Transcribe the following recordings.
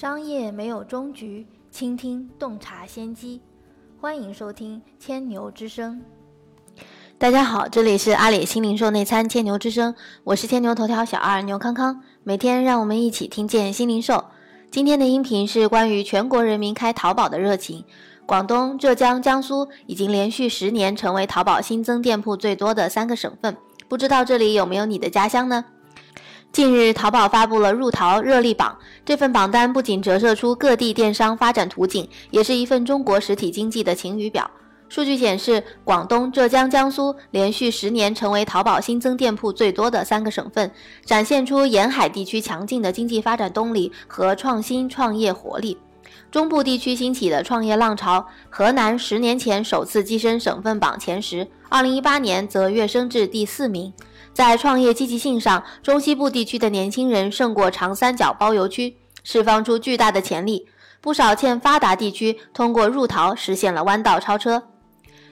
商业没有终局，倾听洞察先机。欢迎收听千牛之声。大家好，这里是阿里新零售内参千牛之声，我是千牛头条小二牛康康。每天让我们一起听见新零售。今天的音频是关于全国人民开淘宝的热情。广东、浙江、江苏已经连续十年成为淘宝新增店铺最多的三个省份，不知道这里有没有你的家乡呢？近日，淘宝发布了入淘热力榜。这份榜单不仅折射出各地电商发展图景，也是一份中国实体经济的晴雨表。数据显示，广东、浙江、江苏连续十年成为淘宝新增店铺最多的三个省份，展现出沿海地区强劲的经济发展动力和创新创业活力。中部地区兴起的创业浪潮，河南十年前首次跻身省份榜前十，二零一八年则跃升至第四名。在创业积极性上，中西部地区的年轻人胜过长三角包邮区，释放出巨大的潜力。不少欠发达地区通过入淘实现了弯道超车。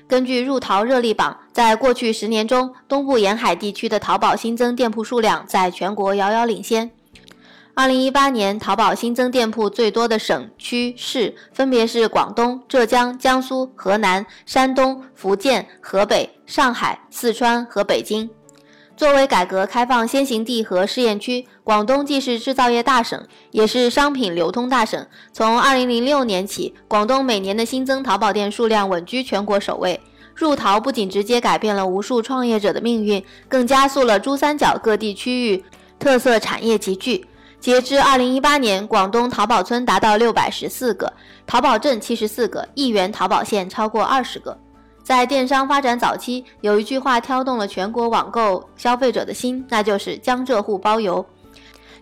根据入淘热力榜，在过去十年中，东部沿海地区的淘宝新增店铺数量在全国遥遥领先。二零一八年，淘宝新增店铺最多的省区市分别是广东、浙江、江苏、河南、山东、福建、河北、上海、四川和北京。作为改革开放先行地和试验区，广东既是制造业大省，也是商品流通大省。从2006年起，广东每年的新增淘宝店数量稳居全国首位。入淘不仅直接改变了无数创业者的命运，更加速了珠三角各地区域特色产业集聚。截至2018年，广东淘宝村达到614个，淘宝镇74个，亿元淘宝县超过20个。在电商发展早期，有一句话挑动了全国网购消费者的心，那就是江浙沪包邮。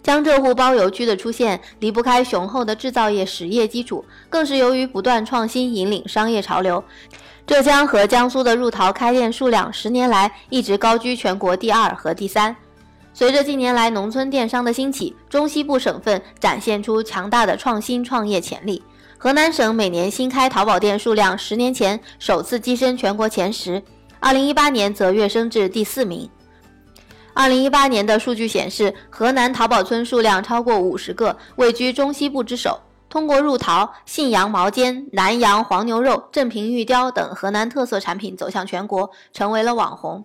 江浙沪包邮区的出现，离不开雄厚的制造业实业基础，更是由于不断创新引领商业潮流。浙江和江苏的入淘开店数量，十年来一直高居全国第二和第三。随着近年来农村电商的兴起，中西部省份展现出强大的创新创业潜力。河南省每年新开淘宝店数量，十年前首次跻身全国前十，二零一八年则跃升至第四名。二零一八年的数据显示，河南淘宝村数量超过五十个，位居中西部之首。通过入淘，信阳毛尖、南阳黄牛肉、镇平玉雕等河南特色产品走向全国，成为了网红。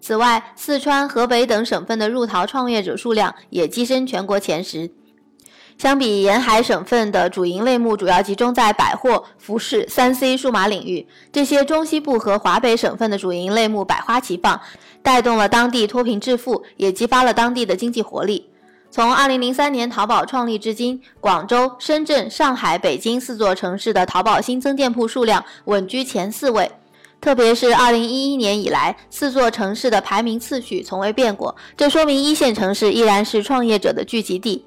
此外，四川、河北等省份的入淘创业者数量也跻身全国前十。相比沿海省份的主营类目主要集中在百货、服饰、三 C、数码领域，这些中西部和华北省份的主营类目百花齐放，带动了当地脱贫致富，也激发了当地的经济活力。从2003年淘宝创立至今，广州、深圳、上海、北京四座城市的淘宝新增店铺数量稳居前四位，特别是2011年以来，四座城市的排名次序从未变过，这说明一线城市依然是创业者的聚集地。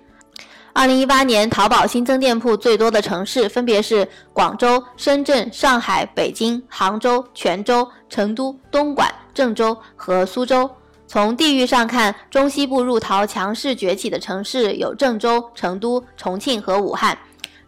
二零一八年，淘宝新增店铺最多的城市分别是广州、深圳、上海、北京、杭州、泉州、成都、东莞、郑州和苏州。从地域上看，中西部入淘强势崛起的城市有郑州、成都、重庆和武汉。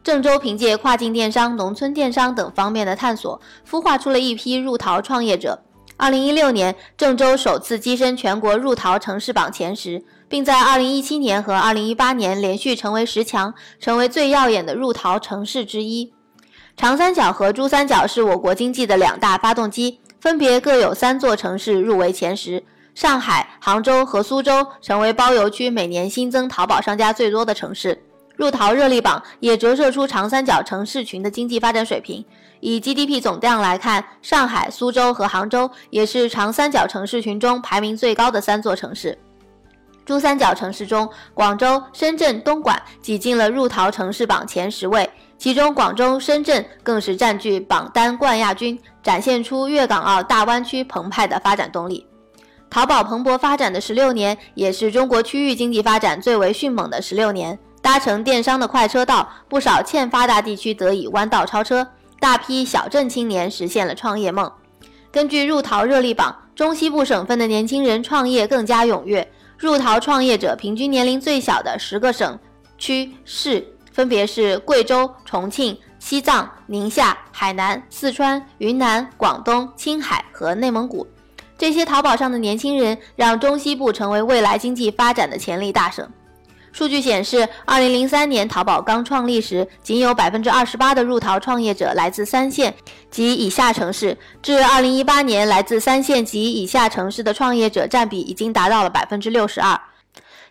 郑州凭借跨境电商、农村电商等方面的探索，孵化出了一批入淘创业者。二零一六年，郑州首次跻身全国入淘城市榜前十。并在2017年和2018年连续成为十强，成为最耀眼的入淘城市之一。长三角和珠三角是我国经济的两大发动机，分别各有三座城市入围前十。上海、杭州和苏州成为包邮区每年新增淘宝商家最多的城市。入淘热力榜也折射出长三角城市群的经济发展水平。以 GDP 总量来看，上海、苏州和杭州也是长三角城市群中排名最高的三座城市。珠三角城市中，广州、深圳、东莞挤进了入淘城市榜前十位，其中广州、深圳更是占据榜单冠亚军，展现出粤港澳大湾区澎湃的发展动力。淘宝蓬勃发展的十六年，也是中国区域经济发展最为迅猛的十六年。搭乘电商的快车道，不少欠发达地区得以弯道超车，大批小镇青年实现了创业梦。根据入淘热力榜，中西部省份的年轻人创业更加踊跃。入淘创业者平均年龄最小的十个省区市分别是贵州、重庆、西藏、宁夏、海南、四川、云南、广东、青海和内蒙古。这些淘宝上的年轻人让中西部成为未来经济发展的潜力大省。数据显示，二零零三年淘宝刚创立时，仅有百分之二十八的入淘创业者来自三线及以下城市。至二零一八年，来自三线及以下城市的创业者占比已经达到了百分之六十二。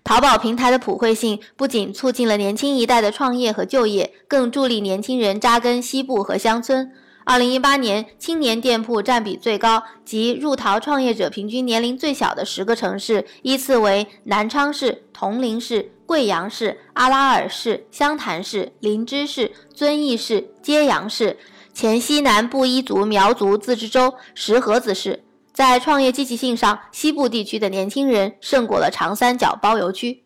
淘宝平台的普惠性不仅促进了年轻一代的创业和就业，更助力年轻人扎根西部和乡村。二零一八年，青年店铺占比最高及入淘创业者平均年龄最小的十个城市，依次为南昌市、铜陵市、贵阳市、阿拉尔市、湘潭市、林芝市、遵义市、揭阳市、黔西南布依族苗族自治州石河子市。在创业积极性上，西部地区的年轻人胜过了长三角包邮区。